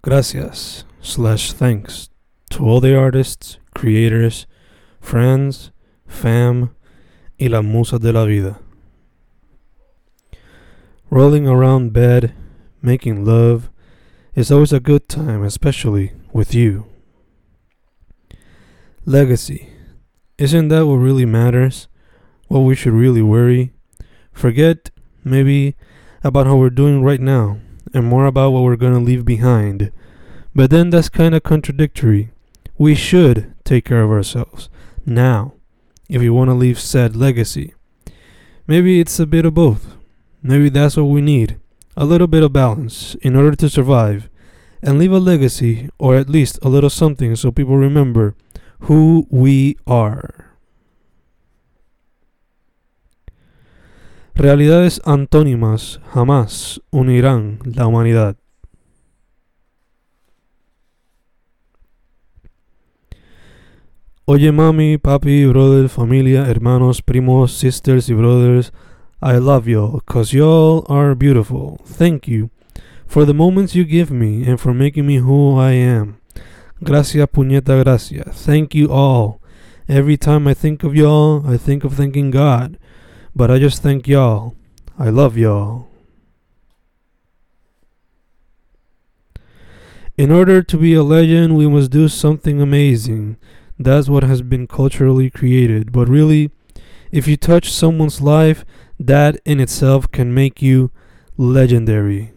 Gracias slash thanks to all the artists, creators, friends, fam, y la musa de la vida. Rolling around bed, making love, is always a good time, especially with you. Legacy. Isn't that what really matters? What we should really worry? Forget, maybe, about how we're doing right now, and more about what we're gonna leave behind. But then that's kinda contradictory. We should take care of ourselves, now, if we wanna leave said legacy. Maybe it's a bit of both. Maybe that's what we need a little bit of balance in order to survive and leave a legacy or at least a little something so people remember who we are. Realidades antónimas jamás unirán la humanidad. Oye mami, papi, brother, familia, hermanos, primos, sisters y brothers, I love y'all, cause y'all are beautiful. Thank you for the moments you give me and for making me who I am. Gracias, puñeta, gracias. Thank you all. Every time I think of y'all, I think of thanking God. But I just thank y'all. I love y'all. In order to be a legend, we must do something amazing. That's what has been culturally created. But really, if you touch someone's life, that in itself can make you legendary.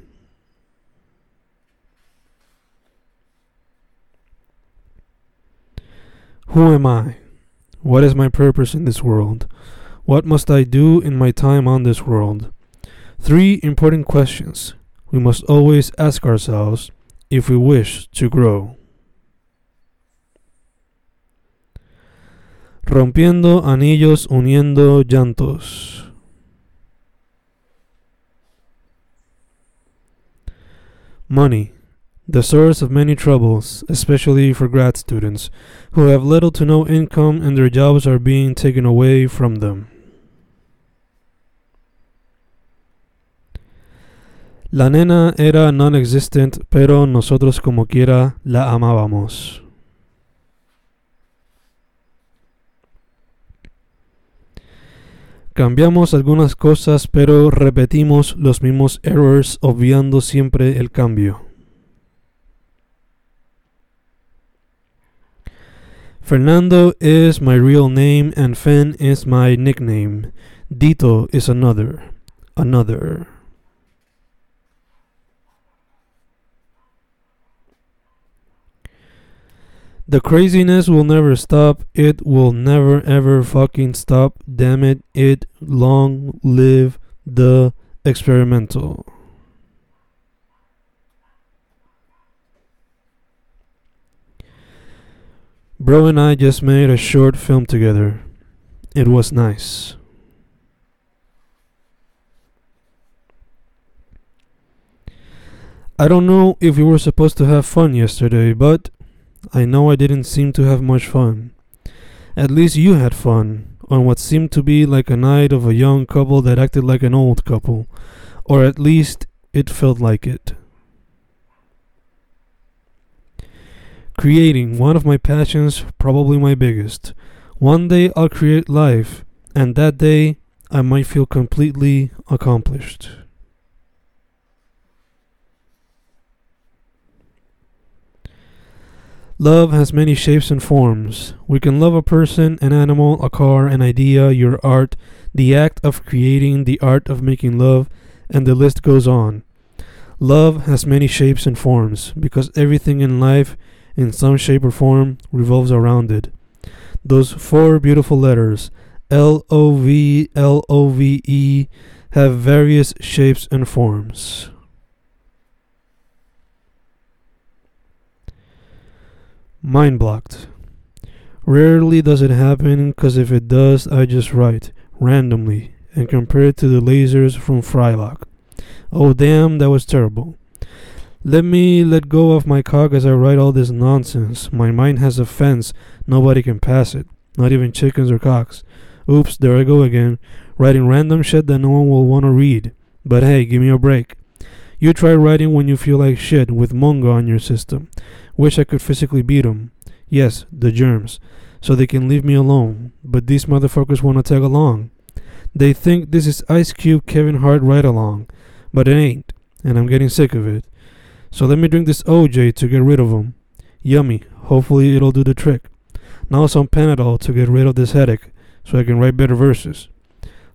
Who am I? What is my purpose in this world? What must I do in my time on this world? Three important questions we must always ask ourselves if we wish to grow. Rompiendo anillos, uniendo llantos. Money, the source of many troubles, especially for grad students who have little to no income and their jobs are being taken away from them. La nena era non-existent, pero nosotros como quiera la amábamos. Cambiamos algunas cosas, pero repetimos los mismos errors, obviando siempre el cambio. Fernando is my real name and Fen is my nickname. Dito is another. Another. The craziness will never stop. It will never ever fucking stop. Damn it. It long live the experimental. Bro and I just made a short film together. It was nice. I don't know if we were supposed to have fun yesterday, but I know I didn't seem to have much fun. At least you had fun on what seemed to be like a night of a young couple that acted like an old couple, or at least it felt like it. Creating, one of my passions, probably my biggest. One day I'll create life, and that day I might feel completely accomplished. Love has many shapes and forms. We can love a person, an animal, a car, an idea, your art, the act of creating, the art of making love, and the list goes on. Love has many shapes and forms because everything in life, in some shape or form, revolves around it. Those four beautiful letters, L O V L O V E, have various shapes and forms. Mind blocked. Rarely does it happen, cause if it does, I just write randomly and compare it to the lasers from Frylock. Oh damn, that was terrible. Let me let go of my cock as I write all this nonsense. My mind has a fence, nobody can pass it, not even chickens or cocks. Oops, there I go again, writing random shit that no one will want to read. But hey, give me a break. You try writing when you feel like shit with Mongo on your system. Wish I could physically beat 'em. Yes, the germs. So they can leave me alone. But these motherfuckers wanna tag along. They think this is Ice Cube Kevin Hart ride along. But it ain't. And I'm getting sick of it. So let me drink this OJ to get rid of 'em. Yummy. Hopefully it'll do the trick. Now some Panadol to get rid of this headache so I can write better verses.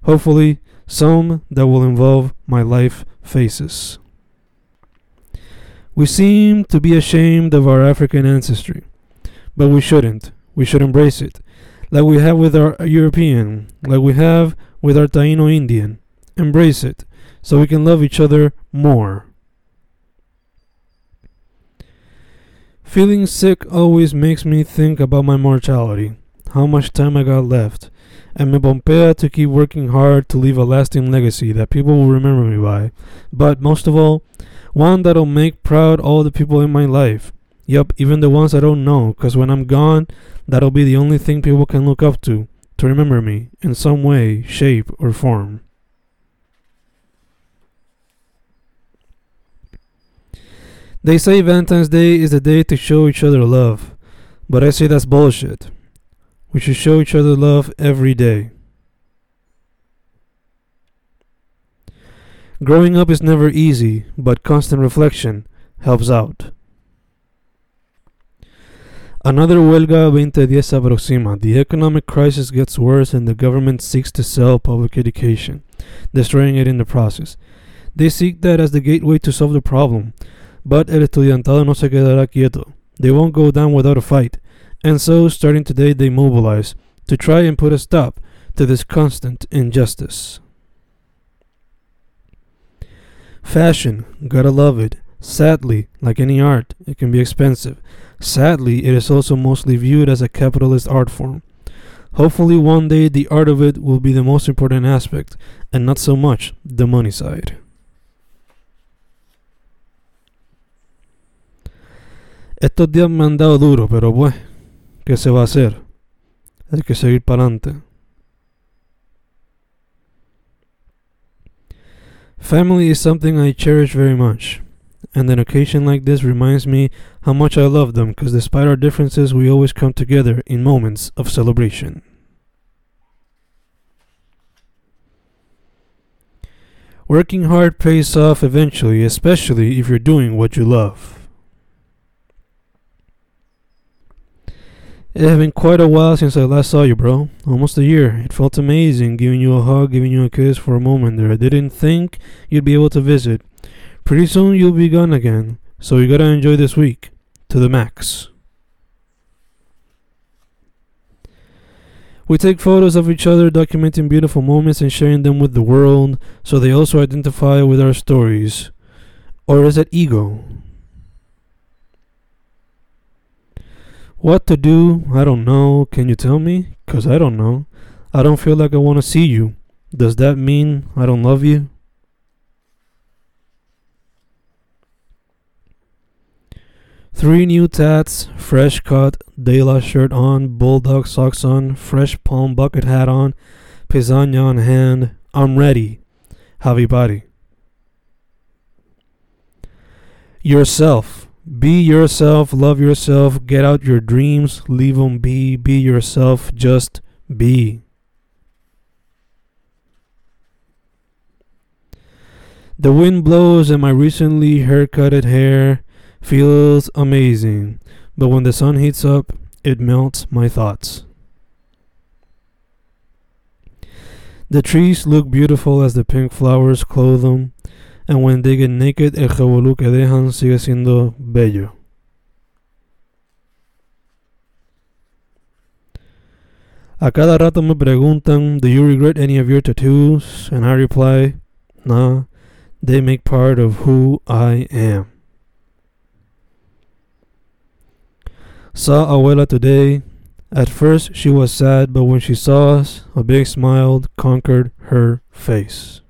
Hopefully some that will involve my life faces. We seem to be ashamed of our African ancestry, but we shouldn't. We should embrace it, like we have with our European, like we have with our Taino Indian. Embrace it, so we can love each other more. Feeling sick always makes me think about my mortality, how much time I got left, and me bompea to keep working hard to leave a lasting legacy that people will remember me by. But most of all, one that'll make proud all the people in my life. Yup, even the ones I don't know, because when I'm gone, that'll be the only thing people can look up to, to remember me, in some way, shape, or form. They say Valentine's Day is the day to show each other love, but I say that's bullshit. We should show each other love every day. Growing up is never easy, but constant reflection helps out. Another huelga 2010 se aproxima. The economic crisis gets worse and the government seeks to sell public education, destroying it in the process. They seek that as the gateway to solve the problem, but el estudiantado no se quedará quieto. They won't go down without a fight, and so, starting today, they mobilize to try and put a stop to this constant injustice. Fashion, gotta love it. Sadly, like any art, it can be expensive. Sadly, it is also mostly viewed as a capitalist art form. Hopefully, one day the art of it will be the most important aspect, and not so much the money side. Estos días me han dado duro, pero pues, ¿qué se va a hacer? Hay que seguir para adelante. Family is something I cherish very much, and an occasion like this reminds me how much I love them because despite our differences, we always come together in moments of celebration. Working hard pays off eventually, especially if you're doing what you love. It has been quite a while since I last saw you, bro. Almost a year. It felt amazing giving you a hug, giving you a kiss for a moment there. I didn't think you'd be able to visit. Pretty soon you'll be gone again, so you gotta enjoy this week to the max. We take photos of each other, documenting beautiful moments and sharing them with the world so they also identify with our stories. Or is it ego? What to do? I don't know. Can you tell me? Because I don't know. I don't feel like I want to see you. Does that mean I don't love you? Three new tats, fresh cut, Dayla shirt on, bulldog socks on, fresh palm bucket hat on, pisagna on hand. I'm ready. Javi body. Yourself. Be yourself, love yourself, get out your dreams, leave them be, be yourself, just be. The wind blows and my recently haircutted hair feels amazing, but when the sun heats up, it melts my thoughts. The trees look beautiful as the pink flowers clothe them, and when they get naked, el revolú que dejan sigue siendo bello. A cada rato me preguntan, do you regret any of your tattoos? And I reply, nah, they make part of who I am. Saw Abuela today. At first she was sad, but when she saw us, a big smile conquered her face.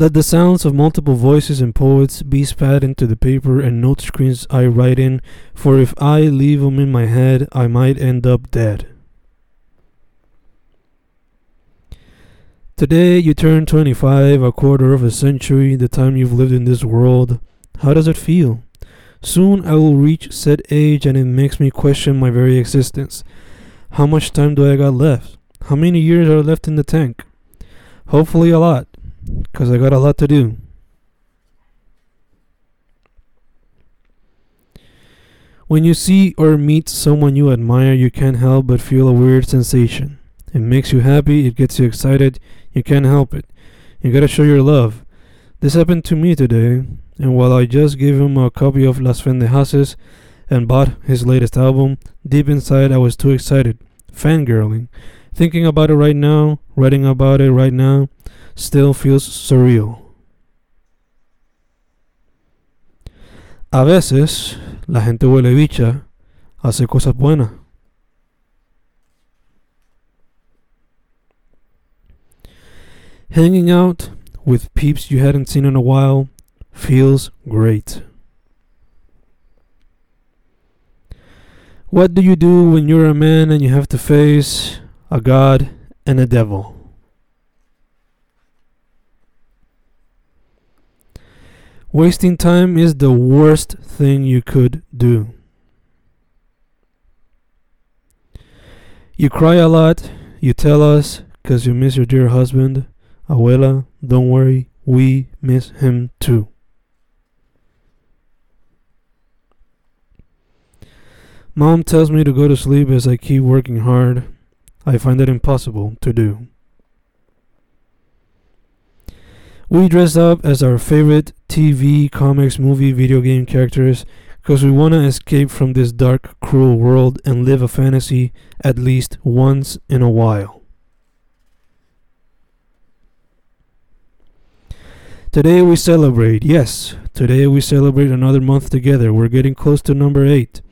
Let the sounds of multiple voices and poets be spat into the paper and note screens I write in, for if I leave them in my head, I might end up dead. Today you turn 25, a quarter of a century, the time you've lived in this world. How does it feel? Soon I will reach said age and it makes me question my very existence. How much time do I got left? How many years are left in the tank? Hopefully a lot, because I got a lot to do. When you see or meet someone you admire, you can't help but feel a weird sensation. It makes you happy, it gets you excited, you can't help it. You gotta show your love. This happened to me today, and while I just gave him a copy of Las Fendejases and bought his latest album, deep inside I was too excited, fangirling. Thinking about it right now, writing about it right now, still feels surreal. A veces, la gente huele bicha hace cosas buenas. Hanging out with peeps you hadn't seen in a while feels great. What do you do when you're a man and you have to face a god and a devil? Wasting time is the worst thing you could do. You cry a lot, you tell us because you miss your dear husband. Abuela, don't worry, we miss him too. Mom tells me to go to sleep as I keep working hard. I find it impossible to do. We dress up as our favorite TV, comics, movie, video game characters because we want to escape from this dark, cruel world and live a fantasy at least once in a while. Today we celebrate, yes, today we celebrate another month together. We're getting close to number 8.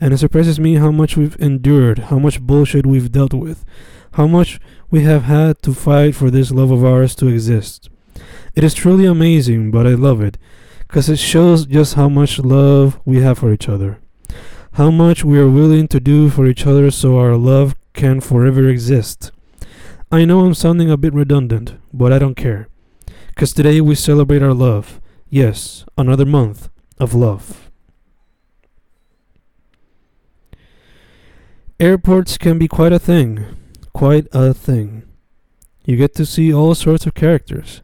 And it surprises me how much we've endured, how much bullshit we've dealt with, how much we have had to fight for this love of ours to exist. It is truly amazing, but I love it because it shows just how much love we have for each other. How much we are willing to do for each other so our love can forever exist. I know I'm sounding a bit redundant, but I don't care. Because today we celebrate our love. Yes, another month of love. Airports can be quite a thing. Quite a thing. You get to see all sorts of characters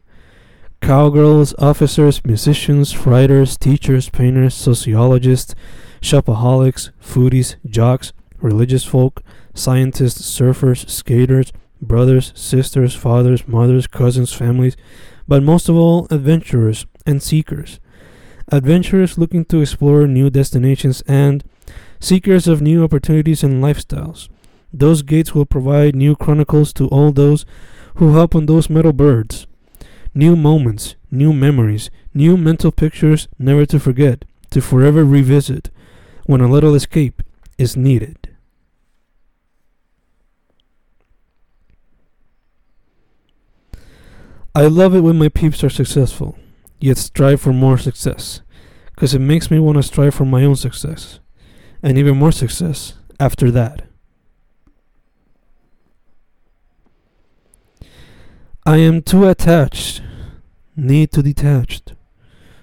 cowgirls, officers, musicians, writers, teachers, painters, sociologists, shopaholics, foodies, jocks, religious folk, scientists, surfers, skaters, brothers, sisters, fathers, mothers, cousins, families, but most of all, adventurers and seekers. Adventurers looking to explore new destinations and seekers of new opportunities and lifestyles. Those gates will provide new chronicles to all those who hop on those metal birds new moments, new memories, new mental pictures never to forget, to forever revisit when a little escape is needed. I love it when my peeps are successful, yet strive for more success, because it makes me want to strive for my own success, and even more success after that. I am too attached need to detached.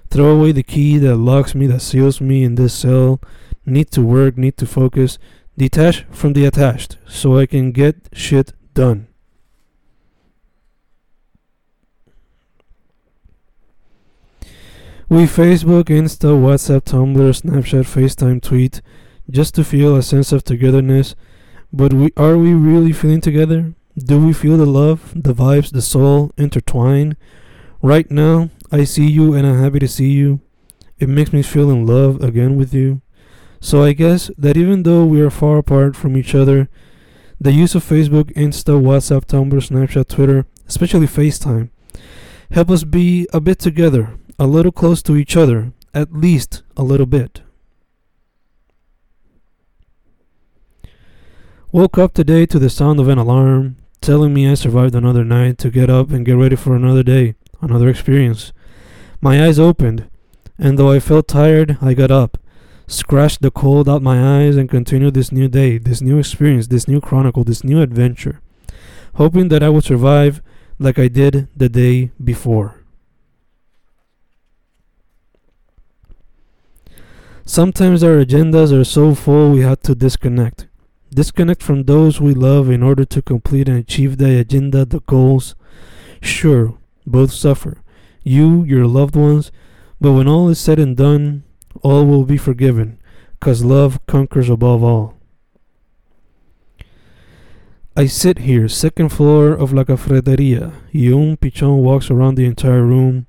Throw away the key that locks me, that seals me in this cell. Need to work, need to focus. Detach from the attached so I can get shit done. We Facebook, Insta, WhatsApp, Tumblr, Snapchat, FaceTime, tweet just to feel a sense of togetherness. But we are we really feeling together? Do we feel the love, the vibes, the soul intertwine? Right now, I see you and I'm happy to see you. It makes me feel in love again with you. So I guess that even though we are far apart from each other, the use of Facebook, Insta, WhatsApp, Tumblr, Snapchat, Twitter, especially FaceTime, help us be a bit together, a little close to each other, at least a little bit. Woke up today to the sound of an alarm telling me I survived another night to get up and get ready for another day another experience. My eyes opened, and though I felt tired, I got up, scratched the cold out my eyes, and continued this new day, this new experience, this new chronicle, this new adventure, hoping that I would survive like I did the day before. Sometimes our agendas are so full we have to disconnect. Disconnect from those we love in order to complete and achieve the agenda, the goals. Sure, both suffer. You, your loved ones, but when all is said and done, all will be forgiven, cause love conquers above all. I sit here, second floor of La Cafeteria. Y un pichon walks around the entire room.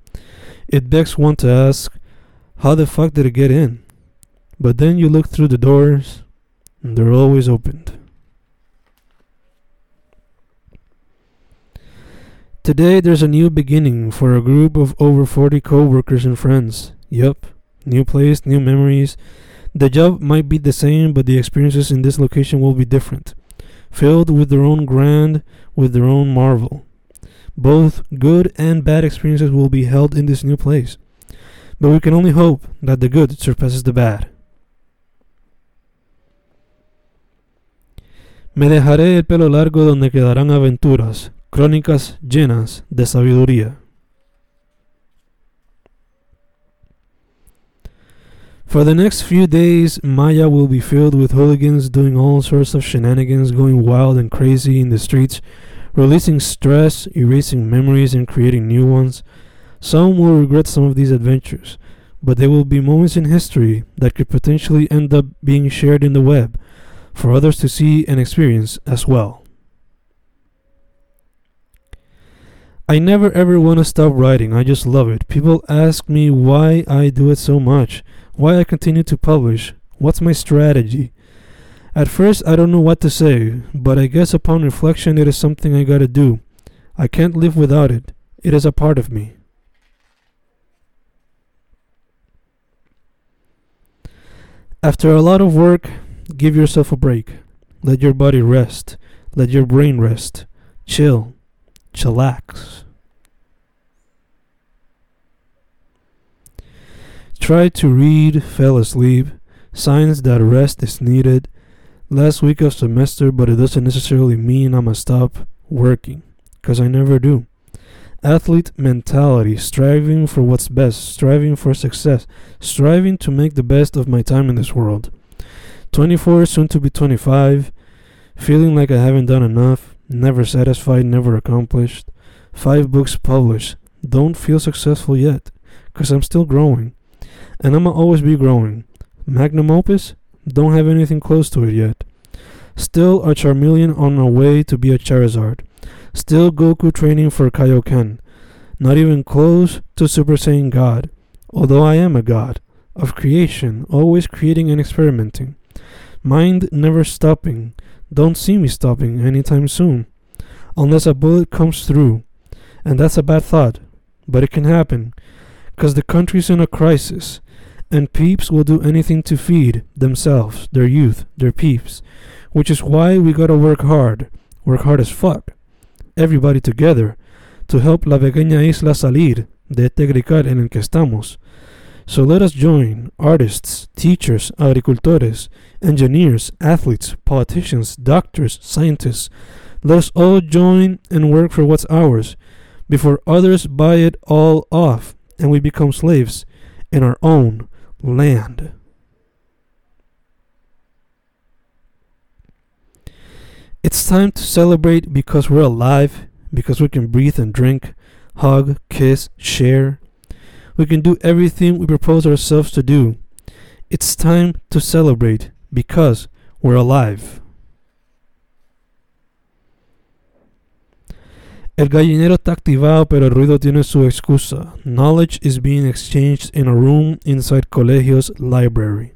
It begs one to ask, how the fuck did it get in? But then you look through the doors, and they're always opened. Today there's a new beginning for a group of over 40 co-workers and friends. Yup, new place, new memories. The job might be the same, but the experiences in this location will be different, filled with their own grand, with their own marvel. Both good and bad experiences will be held in this new place. But we can only hope that the good surpasses the bad. Me dejaré el pelo largo donde quedarán aventuras, crónicas llenas de sabiduría. For the next few days, Maya will be filled with hooligans doing all sorts of shenanigans, going wild and crazy in the streets, releasing stress, erasing memories, and creating new ones. Some will regret some of these adventures, but there will be moments in history that could potentially end up being shared in the web for others to see and experience as well. I never ever want to stop writing, I just love it. People ask me why I do it so much, why I continue to publish, what's my strategy. At first, I don't know what to say, but I guess upon reflection, it is something I gotta do. I can't live without it, it is a part of me. After a lot of work, Give yourself a break. Let your body rest. Let your brain rest. Chill. Chillax. Try to read, fell asleep. Signs that rest is needed. Last week of semester, but it doesn't necessarily mean I'ma stop working. Cause I never do. Athlete mentality, striving for what's best, striving for success, striving to make the best of my time in this world. 24, soon to be 25, feeling like I haven't done enough, never satisfied, never accomplished. Five books published, don't feel successful yet, because I'm still growing. And I'ma always be growing. Magnum opus, don't have anything close to it yet. Still a Charmeleon on a way to be a Charizard. Still Goku training for Kaioken. Not even close to Super Saiyan God, although I am a god of creation, always creating and experimenting. Mind never stopping. Don't see me stopping anytime soon. Unless a bullet comes through. And that's a bad thought. But it can happen. Because the country's in a crisis. And peeps will do anything to feed themselves, their youth, their peeps. Which is why we gotta work hard. Work hard as fuck. Everybody together. To help La Pequeña Isla salir de este en el que estamos. So let us join artists, teachers, agricultores, engineers, athletes, politicians, doctors, scientists. Let us all join and work for what's ours before others buy it all off and we become slaves in our own land. It's time to celebrate because we're alive, because we can breathe and drink, hug, kiss, share, we can do everything we propose ourselves to do. It's time to celebrate because we're alive. El gallinero está activado, pero el ruido tiene su excusa. Knowledge is being exchanged in a room inside Colegio's library.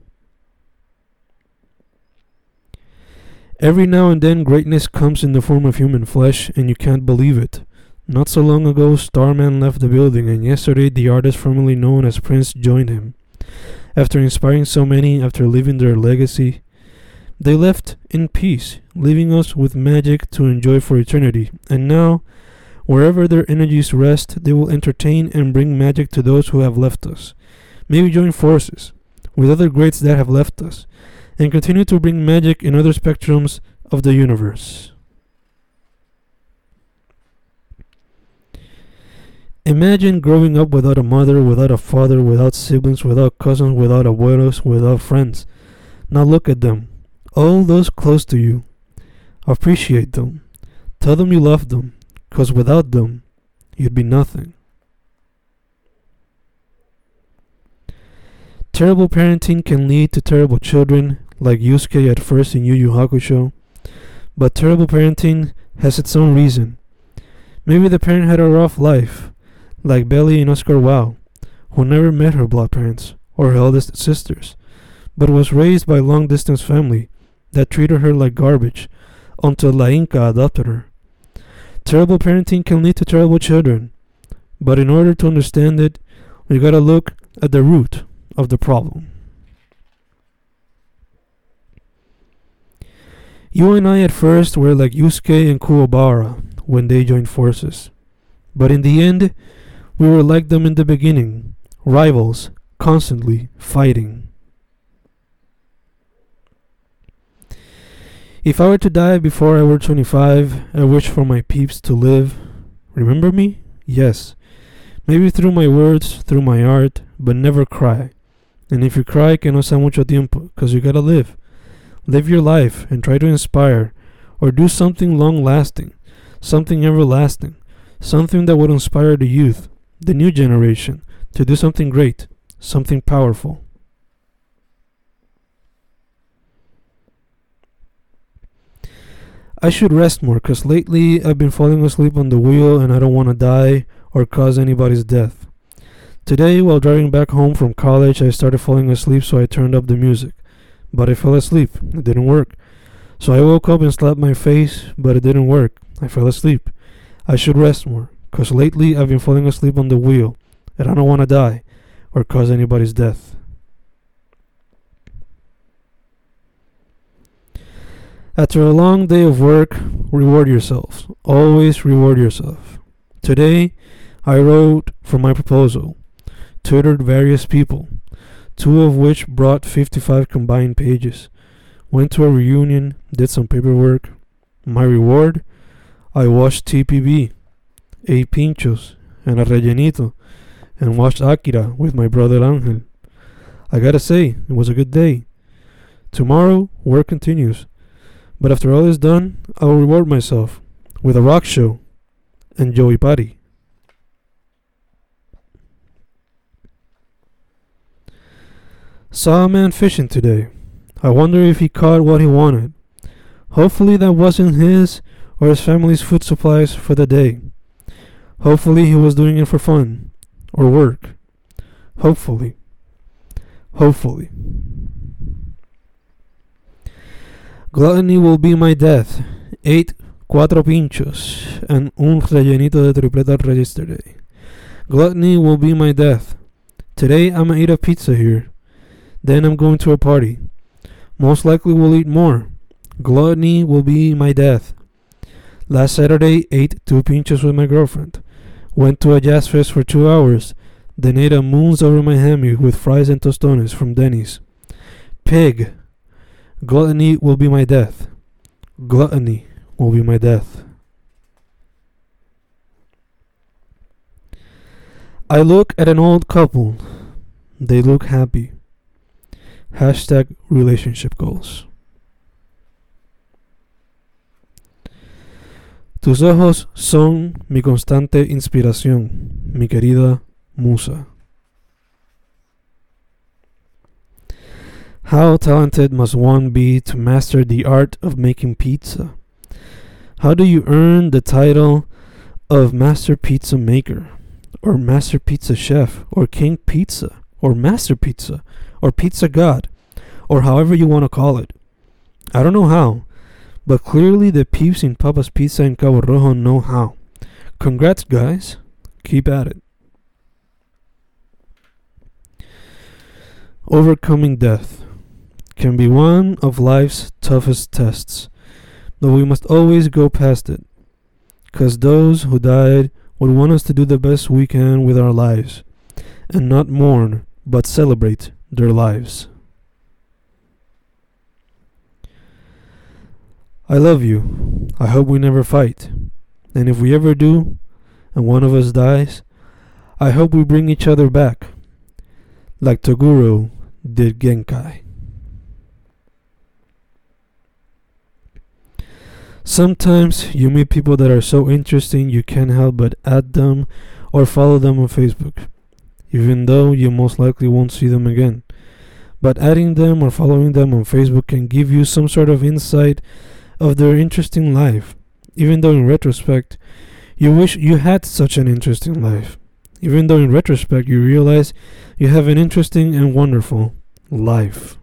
Every now and then, greatness comes in the form of human flesh, and you can't believe it. Not so long ago, Starman left the building, and yesterday the artist formerly known as Prince joined him. After inspiring so many, after leaving their legacy, they left in peace, leaving us with magic to enjoy for eternity. And now, wherever their energies rest, they will entertain and bring magic to those who have left us. May we join forces with other greats that have left us, and continue to bring magic in other spectrums of the universe. Imagine growing up without a mother, without a father, without siblings, without cousins, without abuelos, without friends. Now look at them. All those close to you. Appreciate them. Tell them you love them, because without them, you'd be nothing. Terrible parenting can lead to terrible children, like Yusuke at first in Yu Yu Hakusho. But terrible parenting has its own reason. Maybe the parent had a rough life, like Beli and Oscar Wao, who never met her blood parents or her eldest sisters, but was raised by a long distance family that treated her like garbage until La Inca adopted her. Terrible parenting can lead to terrible children, but in order to understand it, we gotta look at the root of the problem. You and I at first were like Yusuke and Kuwabara when they joined forces. But in the end, we were like them in the beginning, rivals, constantly fighting. If I were to die before I were 25, I wish for my peeps to live. Remember me? Yes. Maybe through my words, through my art, but never cry. And if you cry, que no sea mucho tiempo, because you gotta live. Live your life and try to inspire, or do something long lasting, something everlasting, something that would inspire the youth, the new generation, to do something great, something powerful. I should rest more because lately I've been falling asleep on the wheel and I don't want to die or cause anybody's death. Today, while driving back home from college, I started falling asleep, so I turned up the music. But I fell asleep. It didn't work. So I woke up and slapped my face, but it didn't work. I fell asleep. I should rest more, because lately I've been falling asleep on the wheel, and I don't want to die or cause anybody's death. After a long day of work, reward yourself. Always reward yourself. Today, I wrote for my proposal, tutored various people, two of which brought 55 combined pages. Went to a reunion, did some paperwork. My reward? I watched TPB, ate pinchos and a rellenito, and watched Akira with my brother Angel. I gotta say, it was a good day. Tomorrow, work continues. But after all is done, I will reward myself with a rock show and Joey Party. Saw a man fishing today. I wonder if he caught what he wanted. Hopefully that wasn't his or his family's food supplies for the day. Hopefully he was doing it for fun or work. Hopefully. Hopefully. Gluttony will be my death. Ate cuatro pinchos and un rellenito de tripleta yesterday. Gluttony will be my death. Today I'ma eat a pizza here. Then I'm going to a party. Most likely we'll eat more. Gluttony will be my death. Last Saturday ate two pinchos with my girlfriend. Went to a jazz fest for two hours. Ate a Moons Over My Hammy with fries and tostones from Denny's. Pig. Gluttony will be my death. Gluttony will be my death. I look at an old couple. They look happy. Hashtag relationship goals. Tus ojos son mi constante inspiración, mi querida musa. How talented must one be to master the art of making pizza? How do you earn the title of Master Pizza Maker, or Master Pizza Chef, or King Pizza, or Master Pizza, or Pizza God, or however you want to call it? I don't know how, but clearly the peeps in Papa's Pizza in Cabo Rojo know how. Congrats, guys. Keep at it. Overcoming death can be one of life's toughest tests, but we must always go past it. Because those who died would want us to do the best we can with our lives, and not mourn, but celebrate their lives. I love you. I hope we never fight. And if we ever do, and one of us dies, I hope we bring each other back, like Toguro did Genkai. Sometimes you meet people that are so interesting you can't help but add them or follow them on Facebook, even though you most likely won't see them again. But adding them or following them on Facebook can give you some sort of insight of their interesting life, even though in retrospect, you wish you had such an interesting life. Even though in retrospect, you realize you have an interesting and wonderful life.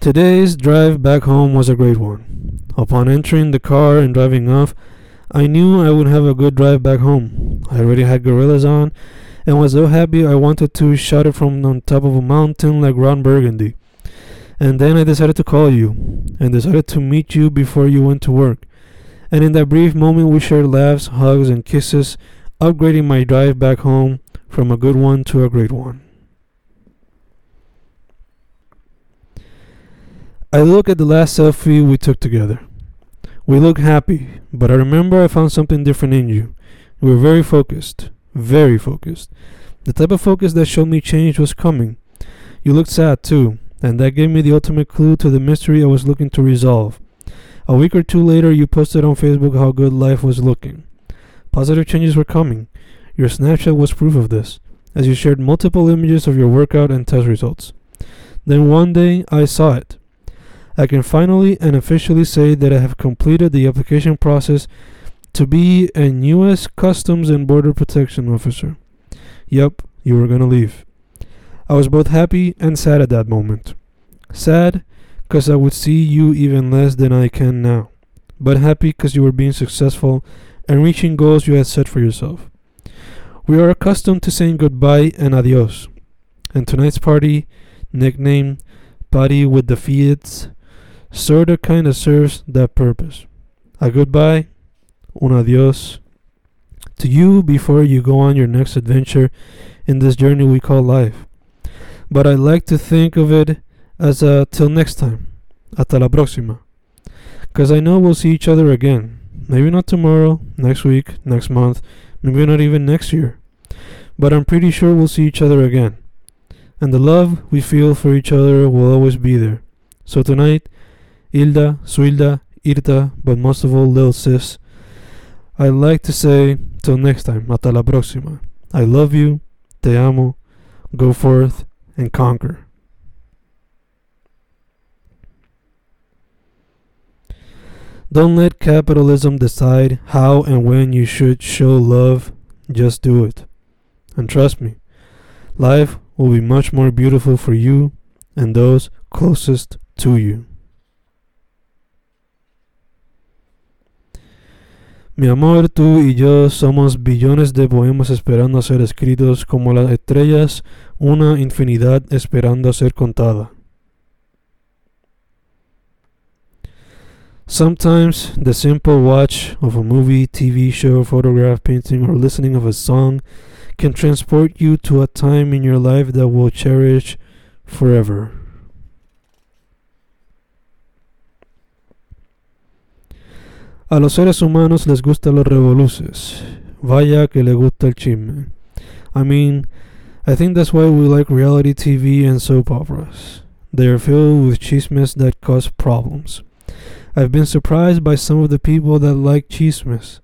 Today's drive back home was a great one. Upon entering the car and driving off, I knew I would have a good drive back home. I already had Gorillaz on and was so happy I wanted to shout it from on top of a mountain like Ron Burgundy. And then I decided to call you and decided to meet you before you went to work. And in that brief moment, we shared laughs, hugs, and kisses, upgrading my drive back home from a good one to a great one. I look at the last selfie we took together. We look happy, but I remember I found something different in you. You were very focused, very focused. The type of focus that showed me change was coming. You looked sad too, and that gave me the ultimate clue to the mystery I was looking to resolve. A week or two later, you posted on Facebook how good life was looking. Positive changes were coming. Your Snapchat was proof of this, as you shared multiple images of your workout and test results. Then one day, I saw it. I can finally and officially say that I have completed the application process to be an U.S. Customs and Border Protection officer. Yup, you were gonna leave. I was both happy and sad at that moment. Sad, because I would see you even less than I can now, but happy because you were being successful and reaching goals you had set for yourself. We are accustomed to saying goodbye and adios, and tonight's party, nicknamed Party with the Fiats, sorta kinda serves that purpose. A goodbye, un adios, to you before you go on your next adventure in this journey we call life. But I like to think of it as a till next time. Hasta la próxima. Because I know we'll see each other again. Maybe not tomorrow, next week, next month, maybe not even next year. But I'm pretty sure we'll see each other again. And the love we feel for each other will always be there. So tonight, Hilda, Suilda, Irta, but most of all, Lil Sis, I'd like to say, till next time, hasta la próxima. I love you, te amo, go forth and conquer. Don't let capitalism decide how and when you should show love. Just do it. And trust me, life will be much more beautiful for you and those closest to you. Mi amor, tú y yo somos billones de poemas esperando a ser escritos como las estrellas, una infinidad esperando a ser contada. Sometimes the simple watch of a movie, TV show, photograph, painting, or listening of a song can transport you to a time in your life that will cherish forever. A los seres humanos les gustan los revoluces. Vaya que le gusta el chisme. I mean, I think that's why we like reality TV and soap operas. They are filled with chismes that cause problems. I've been surprised by some of the people that like chismes.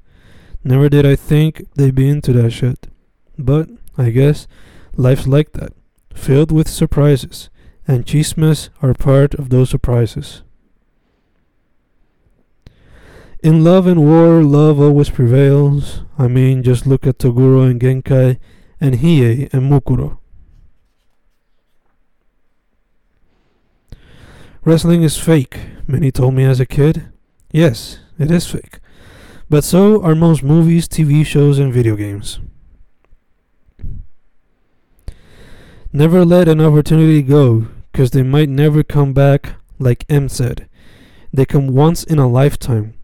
Never did I think they'd be into that shit. But I guess life's like that, filled with surprises, and chismes are part of those surprises. In love and war, love always prevails. I mean, just look at Toguro and Genkai, and Hiei and Mukuro. Wrestling is fake, many told me as a kid. Yes, it is fake. But so are most movies, TV shows, and video games. Never let an opportunity go, because they might never come back, like M said. They come once in a lifetime,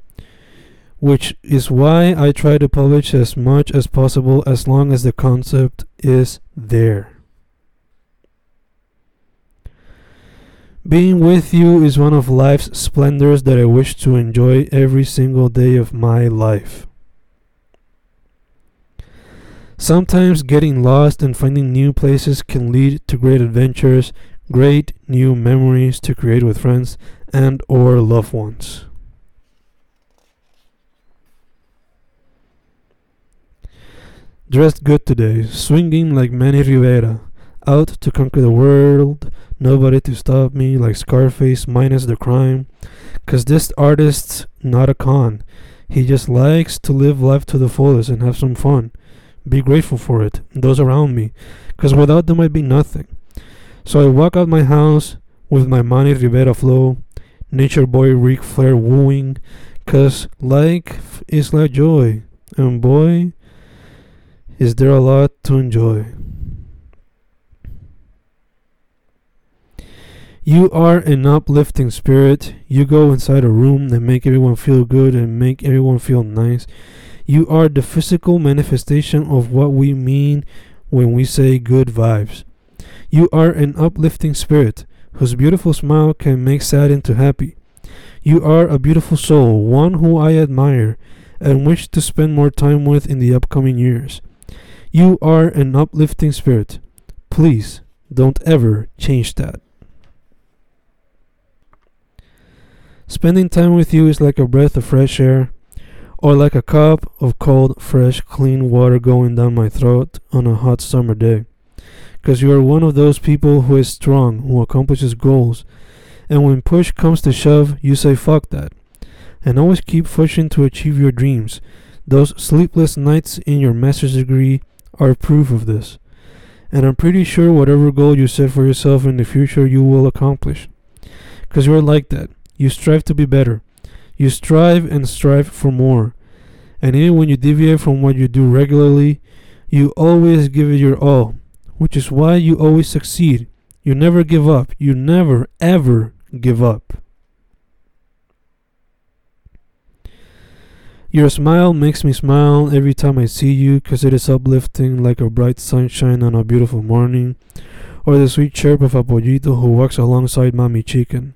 which is why I try to publish as much as possible as long as the concept is there. Being with you is one of life's splendors that I wish to enjoy every single day of my life. Sometimes getting lost and finding new places can lead to great adventures, great new memories to create with friends and or loved ones. Dressed good today, swinging like Manny Rivera, out to conquer the world, nobody to stop me like Scarface minus the crime. Cause this artist's not a con. He just likes to live life to the fullest and have some fun. Be grateful for it, those around me, cause without them I'd be nothing. So I walk out my house with my Manny Rivera flow, nature boy Ric Flair wooing, cause life is like joy, and boy, is there a lot to enjoy. You are an uplifting spirit. You go inside a room and make everyone feel good and make everyone feel nice. You are the physical manifestation of what we mean when we say good vibes. You are an uplifting spirit whose beautiful smile can make sad into happy. You are a beautiful soul, one who I admire and wish to spend more time with in the upcoming years. You are an uplifting spirit. Please don't ever change that. Spending time with you is like a breath of fresh air, or like a cup of cold, fresh, clean water going down my throat on a hot summer day. Because you are one of those people who is strong, who accomplishes goals, and when push comes to shove, you say fuck that, and always keep pushing to achieve your dreams. Those sleepless nights in your master's degree are proof of this. And I'm pretty sure whatever goal you set for yourself in the future, you will accomplish. Because you're like that. You strive to be better. You strive and strive for more. And even when you deviate from what you do regularly, you always give it your all, which is why you always succeed. You never give up. You never, ever give up. Your smile makes me smile every time I see you, 'cause it is uplifting like a bright sunshine on a beautiful morning, or the sweet chirp of a pollito who walks alongside mommy chicken.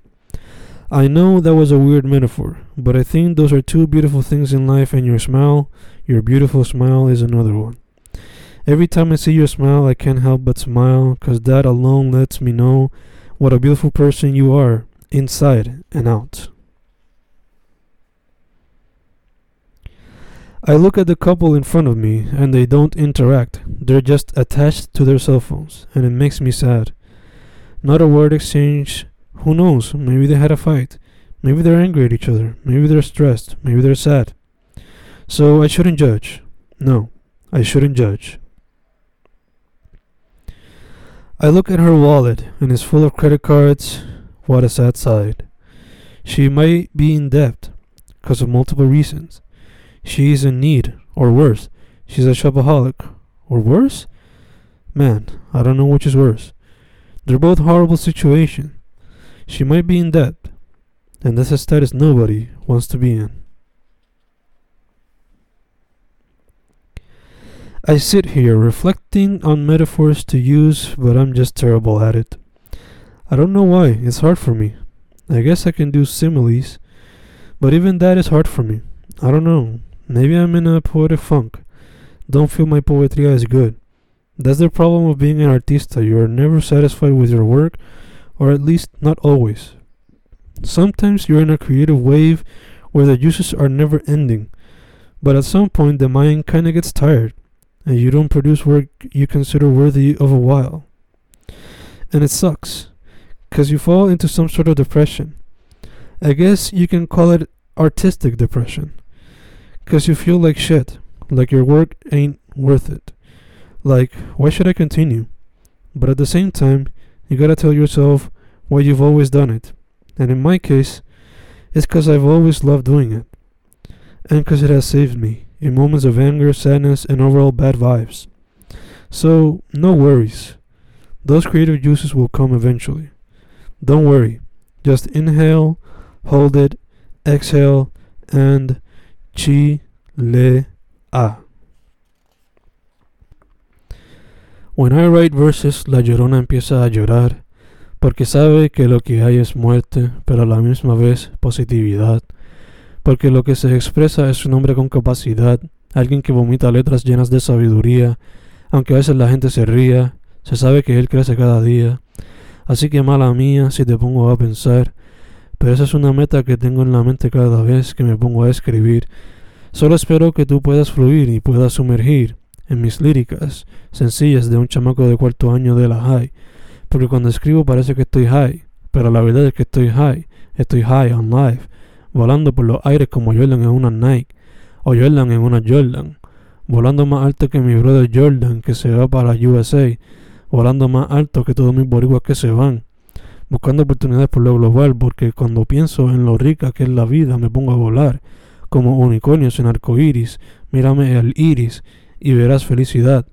I know that was a weird metaphor, but I think those are two beautiful things in life, and your smile, your beautiful smile, is another one. Every time I see your smile, I can't help but smile, 'cause that alone lets me know what a beautiful person you are, inside and out. I look at the couple in front of me and they don't interact. They're just attached to their cell phones, and it makes me sad. Not a word exchange. Who knows? Maybe they had a fight. Maybe they're angry at each other. Maybe they're stressed. Maybe they're sad. So I shouldn't judge. No, I shouldn't judge. I look at her wallet and it's full of credit cards. What a sad sight. She might be in debt because of multiple reasons. She's in need, or worse, she's a shopaholic, or worse? Man, I don't know which is worse. They're both horrible situations. She might be in debt, and that's a status nobody wants to be in. I sit here reflecting on metaphors to use, but I'm just terrible at it. I don't know why, it's hard for me. I guess I can do similes, but even that is hard for me. I don't know. Maybe I'm in a poetic funk. Don't feel my poetry as good. That's the problem of being an artista. You are never satisfied with your work, or at least not always. Sometimes you're in a creative wave where the uses are never ending, but at some point the mind kinda gets tired, and you don't produce work you consider worthy of a while. And it sucks, because you fall into some sort of depression. I guess you can call it artistic depression. Because you feel like shit, like your work ain't worth it. Like, why should I continue? But at the same time, you gotta tell yourself why you've always done it. And in my case, it's because I've always loved doing it. And because it has saved me in moments of anger, sadness, and overall bad vibes. So, no worries. Those creative juices will come eventually. Don't worry. Just inhale, hold it, exhale, and Chile A. When I write verses, la llorona empieza a llorar, porque sabe que lo que hay es muerte, pero a la misma vez positividad, porque lo que se expresa es un hombre con capacidad, alguien que vomita letras llenas de sabiduría, aunque a veces la gente se ría, se sabe que él crece cada día. Así que mala mía si te pongo a pensar, pero esa es una meta que tengo en la mente cada vez que me pongo a escribir. Solo espero que tú puedas fluir y puedas sumergir en mis líricas sencillas de un chamaco de cuarto año de la high, porque cuando escribo parece que estoy high, pero la verdad es que estoy high, estoy high on life, volando por los aires como Jordan en una Nike, o Jordan en una Jordan, volando más alto que mi brother Jordan que se va para USA, volando más alto que todos mis boricuas que se van, buscando oportunidades por lo global, porque cuando pienso en lo rica que es la vida me pongo a volar, como unicornios en arcoíris, mírame el iris y verás felicidad.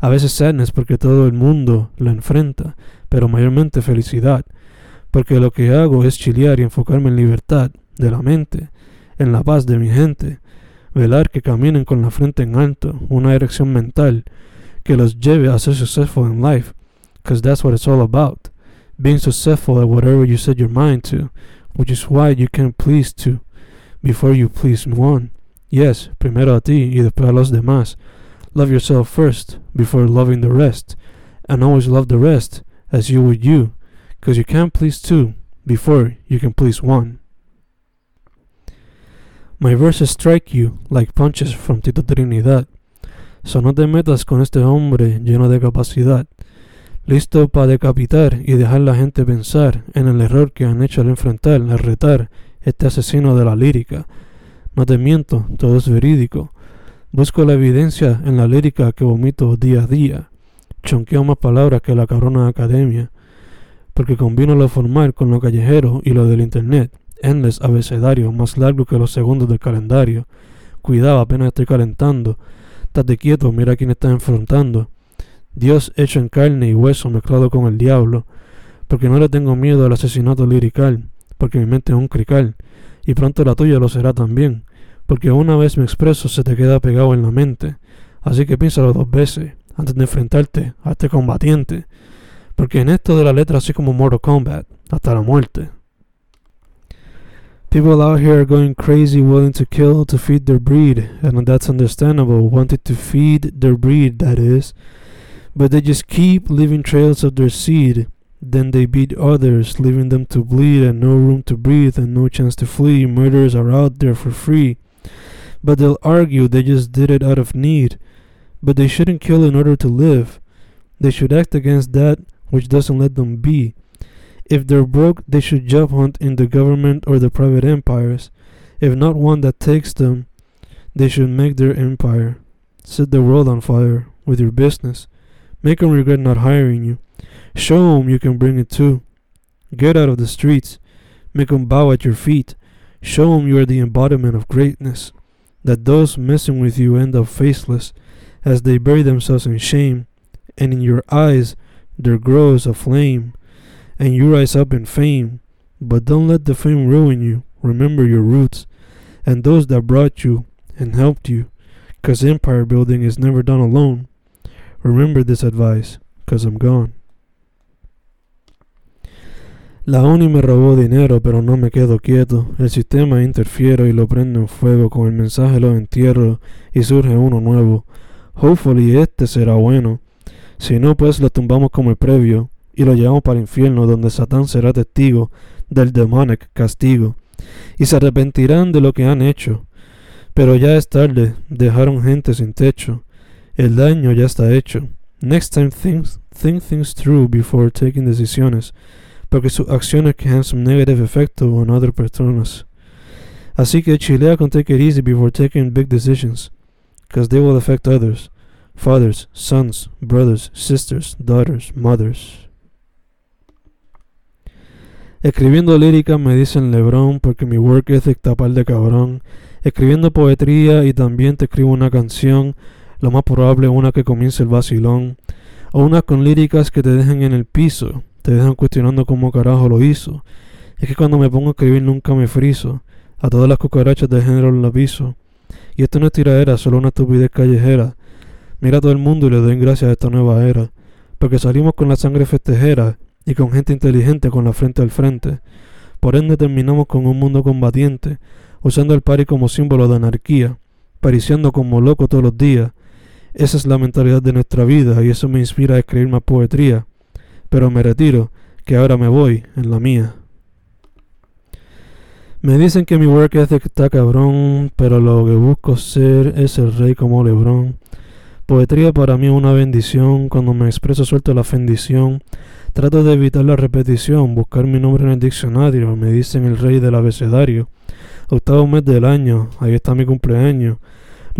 A veces sadness porque todo el mundo la enfrenta, pero mayormente felicidad, porque lo que hago es chilear y enfocarme en libertad de la mente, en la paz de mi gente, velar que caminen con la frente en alto, una dirección mental que los lleve a ser successful in life, because that's what it's all about, being successful at whatever you set your mind to, which is why you can please two before you please one. Yes, primero a ti y después a los demás. Love yourself first before loving the rest, and always love the rest as you would you, because you can't please two before you can please one. My verses strike you like punches from Tito Trinidad. So no te metas con este hombre lleno de capacidad, listo para decapitar y dejar la gente pensar en el error que han hecho al enfrentar, al retar este asesino de la lírica. No te miento, todo es verídico. Busco la evidencia en la lírica que vomito día a día. Chonqueo más palabras que la cabrona academia. Porque combino lo formal con lo callejero y lo del internet. Endless abecedario, más largo que los segundos del calendario. Cuidado, apenas estoy calentando. Estate quieto, mira quién estás enfrentando. Dios hecho en carne y hueso mezclado con el diablo. Porque no le tengo miedo al asesinato lirical. Porque mi mente es un crical. Y pronto la tuya lo será también porque una vez me expreso se te queda pegado en la mente. Así que piénsalo dos veces antes de enfrentarte a este combatiente. Porque en esto de la letra así como Mortal Kombat, hasta la muerte. People out here are going crazy, willing to kill to feed their breed, and that's understandable, wanted to feed their breed, that is. But they just keep leaving trails of their seed. Then they beat others, leaving them to bleed and no room to breathe and no chance to flee. Murderers are out there for free. But they'll argue they just did it out of need. But they shouldn't kill in order to live. They should act against that which doesn't let them be. If they're broke, they should job hunt in the government or the private empires. If not one that takes them, they should make their empire. Set the world on fire with your business. Make 'em regret not hiring you. Show Show 'em you can bring it too. Get out of the streets. Make Make 'em bow at your feet. Show Show 'em you are the embodiment of greatness that those messing with you end up faceless as they bury themselves in shame, and in your eyes there grows a flame, and you rise up in fame. But don't let the fame ruin you. Remember your roots and those that brought you and helped you, because empire building is never done alone. Remember this advice, because I'm gone. La ONI me robó dinero, pero no me quedo quieto. El sistema interfiero y lo prendo en fuego. Con el mensaje lo entierro y surge uno nuevo. Hopefully este será bueno. Si no, pues lo tumbamos como el previo y lo llevamos para el infierno, donde Satán será testigo del demonic castigo. Y se arrepentirán de lo que han hecho. Pero ya es tarde, dejaron gente sin techo. El daño ya está hecho. Next time think, think things through before taking decisiones porque sus acciones can some negative effect on other personas. Así que chilea con take it easy before taking big decisions, because they will affect others, fathers, sons, brothers, sisters, daughters, mothers. Escribiendo lírica me dicen Lebron porque mi work ethic tapar de cabrón. Escribiendo poetría y también te escribo una canción, lo más probable una que comience el vacilón, o una con líricas que te dejen en el piso, te dejan cuestionando cómo carajo lo hizo. Es que cuando me pongo a escribir nunca me friso. A todas las cucarachas de género la piso. Y esto no es tiradera, solo una estupidez callejera. Mira a todo el mundo y le doy gracias a esta nueva era. Porque salimos con la sangre festejera y con gente inteligente con la frente al frente. Por ende terminamos con un mundo combatiente, usando el pari como símbolo de anarquía. pariciando como loco todos los días. Esa es la mentalidad de nuestra vida y eso me inspira a escribir más poesía. Pero me retiro, que ahora me voy en la mía. Me dicen que mi work ethic está cabrón, pero lo que busco ser es el rey como Lebron. Poetría para mí es una bendición, cuando me expreso suelto la fendición. Trato de evitar la repetición, buscar mi nombre en el diccionario, me dicen el rey del abecedario. Octavo mes del año, ahí está mi cumpleaños.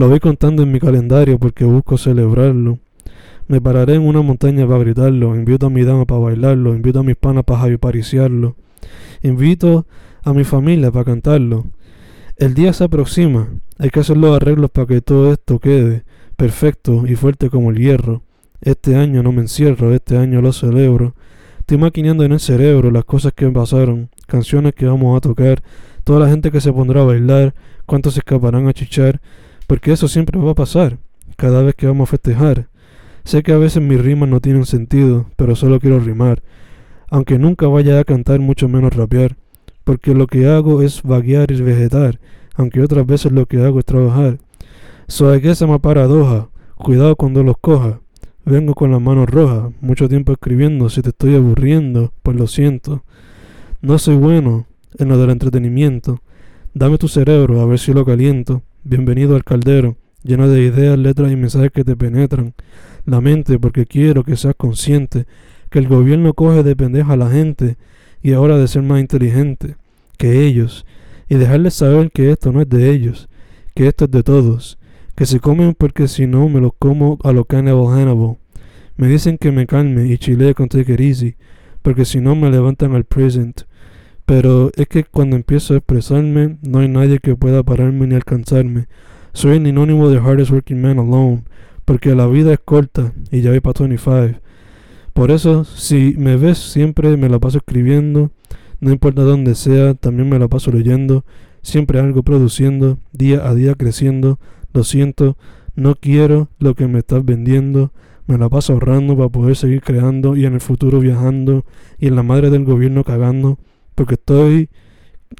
Lo voy contando en mi calendario porque busco celebrarlo. Me pararé en una montaña para gritarlo, invito a mi dama para bailarlo, invito a mis panas para pariciarlo. Invito a mi familia para cantarlo. El día se aproxima, hay que hacer los arreglos para que todo esto quede perfecto y fuerte como el hierro. Este año no me encierro, este año lo celebro. Estoy maquinando en el cerebro las cosas que pasaron, canciones que vamos a tocar, toda la gente que se pondrá a bailar, cuántos se escaparán a chichar, porque eso siempre va a pasar, cada vez que vamos a festejar. Sé que a veces mis rimas no tienen sentido, pero solo quiero rimar, aunque nunca vaya a cantar, mucho menos rapear porque lo que hago es vaguear y vegetar, aunque otras veces lo que hago es trabajar. Soy que esa paradoja, cuidado cuando los coja. Vengo con las manos rojas, mucho tiempo escribiendo, si te estoy aburriendo, pues lo siento. No soy bueno en lo del entretenimiento. Dame tu cerebro, a ver si lo caliento. Bienvenido al caldero, lleno de ideas, letras y mensajes que te penetran. La mente, porque quiero que seas consciente que el gobierno coge de pendeja a la gente y ahora de ser más inteligente que ellos y dejarles saber que esto no es de ellos, que esto es de todos, que se comen porque si no me los como a lo Cannibal Hannibal. Me dicen que me calme y chile con take it easy, porque si no me levantan al present. Pero es que cuando empiezo a expresarme, no hay nadie que pueda pararme ni alcanzarme. Soy el sinónimo de hardest working man alone, porque la vida es corta y ya voy para 25. Por eso, si me ves, siempre me la paso escribiendo, no importa dónde sea, también me la paso leyendo, siempre algo produciendo, día a día creciendo. Lo siento, no quiero lo que me estás vendiendo, me la paso ahorrando para poder seguir creando y en el futuro viajando y en la madre del gobierno cagando, porque estoy,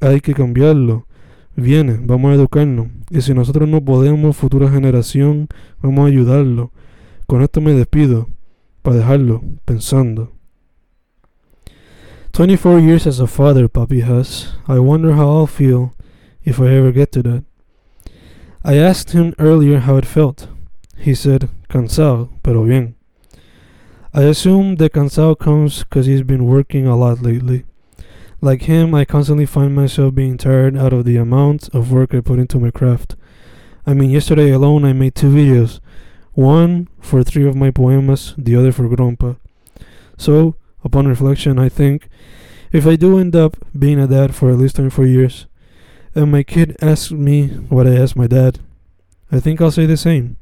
hay que cambiarlo. Viene, vamos a educarnos. Y si nosotros no podemos, futura generación, vamos a ayudarlo. Con esto me despido para dejarlo pensando. 24 years as a father, Papi has. I wonder how I'll feel if I ever get to that. I asked him earlier how it felt. He said, cansado, pero bien. I assume the cansado comes because he's been working a lot lately. Like him, I constantly find myself being tired out of the amount of work I put into my craft. I mean, yesterday alone I made two videos one for three of my poemas, the other for Grompa. So, upon reflection, I think if I do end up being a dad for at least 24 years, and my kid asks me what I asked my dad, I think I'll say the same.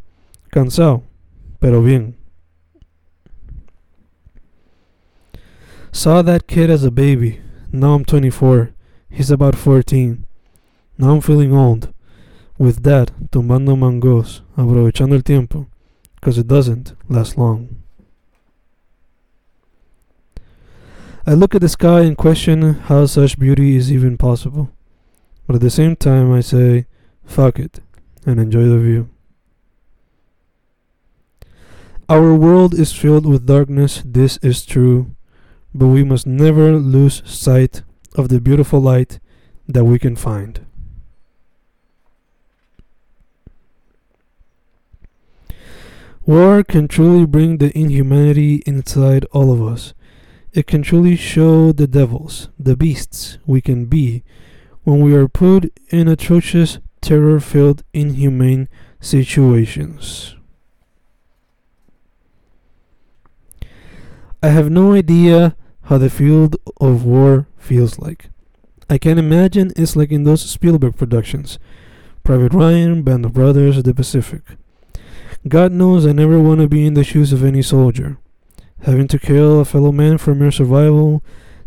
Cansado, pero bien. Saw that kid as a baby. Now I'm 24. He's about 14. Now I'm feeling old. With that, tumbando mangos, aprovechando el tiempo because it doesn't last long. I look at the sky and question how such beauty is even possible. But at the same time, I say, fuck it, and enjoy the view. Our world is filled with darkness, this is true, but we must never lose sight of the beautiful light that we can find. War can truly bring the inhumanity inside all of us. It can truly show the devils, the beasts we can be when we are put in atrocious, terror filled, inhumane situations. I have no idea how the field of war feels like. I can imagine it's like in those Spielberg productions Private Ryan, Band of Brothers, The Pacific. God knows I never want to be in the shoes of any soldier. Having to kill a fellow man for mere survival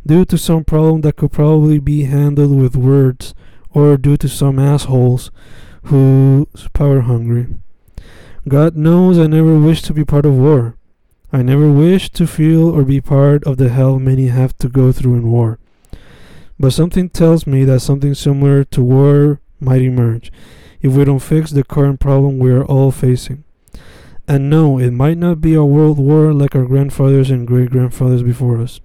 due to some problem that could probably be handled with words or due to some assholes who's power hungry. God knows I never wish to be part of war. I never wish to feel or be part of the hell many have to go through in war. But something tells me that something similar to war might emerge if we don't fix the current problem we are all facing. And no, it might not be a world war like our grandfathers and great grandfathers before us,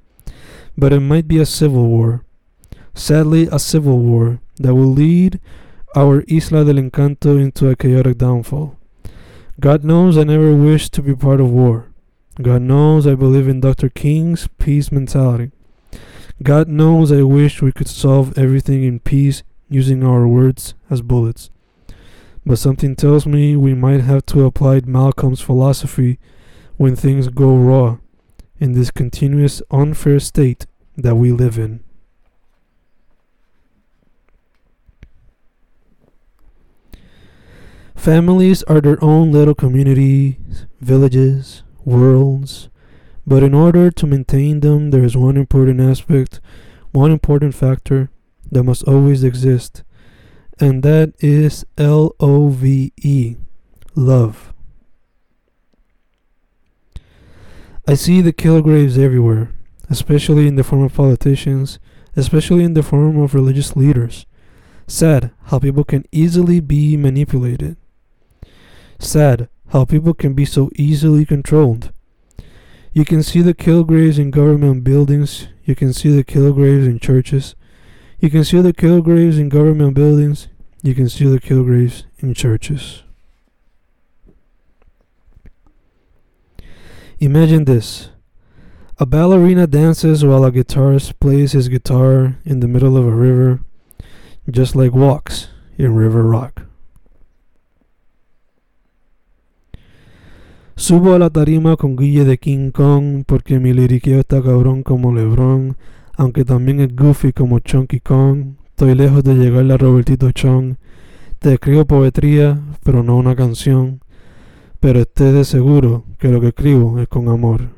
but it might be a civil war. Sadly, a civil war that will lead our Isla del Encanto into a chaotic downfall. God knows I never wished to be part of war. God knows I believe in Dr. King's peace mentality. God knows I wish we could solve everything in peace using our words as bullets. But something tells me we might have to apply Malcolm's philosophy when things go raw in this continuous unfair state that we live in. Families are their own little communities, villages, worlds, but in order to maintain them, there is one important aspect, one important factor that must always exist, and that is L O V E, love. I see the Kilgraves everywhere, especially in the form of politicians, especially in the form of religious leaders. Sad how people can easily be manipulated. Sad how people can be so easily controlled. You can see the Kilgraves in government buildings. You can see the Kilgraves in churches. You can see the Kilgraves in government buildings. You can see the Kilgraves in churches. Imagine this. A ballerina dances while a guitarist plays his guitar in the middle of a river, just like walks in River Rock. Subo a la tarima con Guille de King Kong porque mi liriqueo está cabrón como Lebron, aunque también es goofy como Chunky Kong. Estoy lejos de llegar a Robertito Chong. Te escribo poetría, pero no una canción. Pero estés de seguro que lo que escribo es con amor.